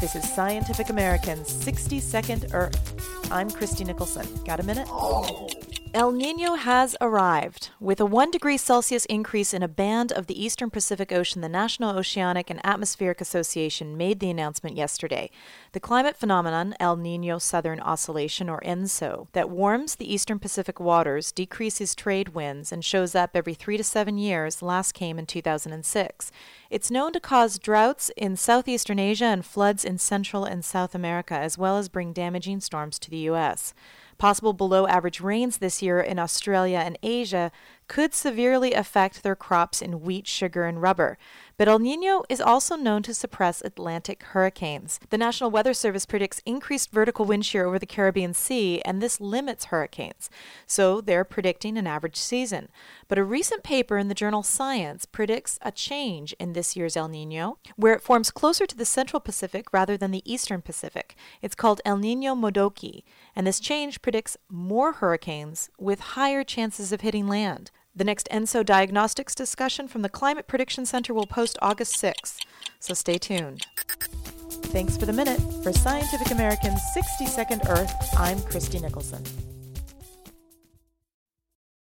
This is Scientific American's 60 Second Earth. I'm Christie Nicholson. Got a minute? El Nino has arrived. With a 1 degree Celsius increase in a band of the eastern Pacific Ocean, the National Oceanic and Atmospheric Association made the announcement yesterday. The climate phenomenon, El Nino Southern Oscillation, or ENSO, that warms the eastern Pacific waters, decreases trade winds, and shows up every three to seven years, last came in 2006. It's known to cause droughts in southeastern Asia and floods in Central and South America, as well as bring damaging storms to the U.S. Possible below average rains this year in Australia and Asia could severely affect their crops in wheat, sugar, and rubber. But El Nino is also known to suppress Atlantic hurricanes. The National Weather Service predicts increased vertical wind shear over the Caribbean Sea, and this limits hurricanes. So they're predicting an average season. But a recent paper in the journal Science predicts a change in this year's El Nino, where it forms closer to the central Pacific rather than the eastern Pacific. It's called El Nino Modoki, and this change predicts more hurricanes with higher chances of hitting land. The next ENSO diagnostics discussion from the Climate Prediction Center will post August 6th, so stay tuned. Thanks for the minute. For Scientific American's 60 Second Earth, I'm Christie Nicholson.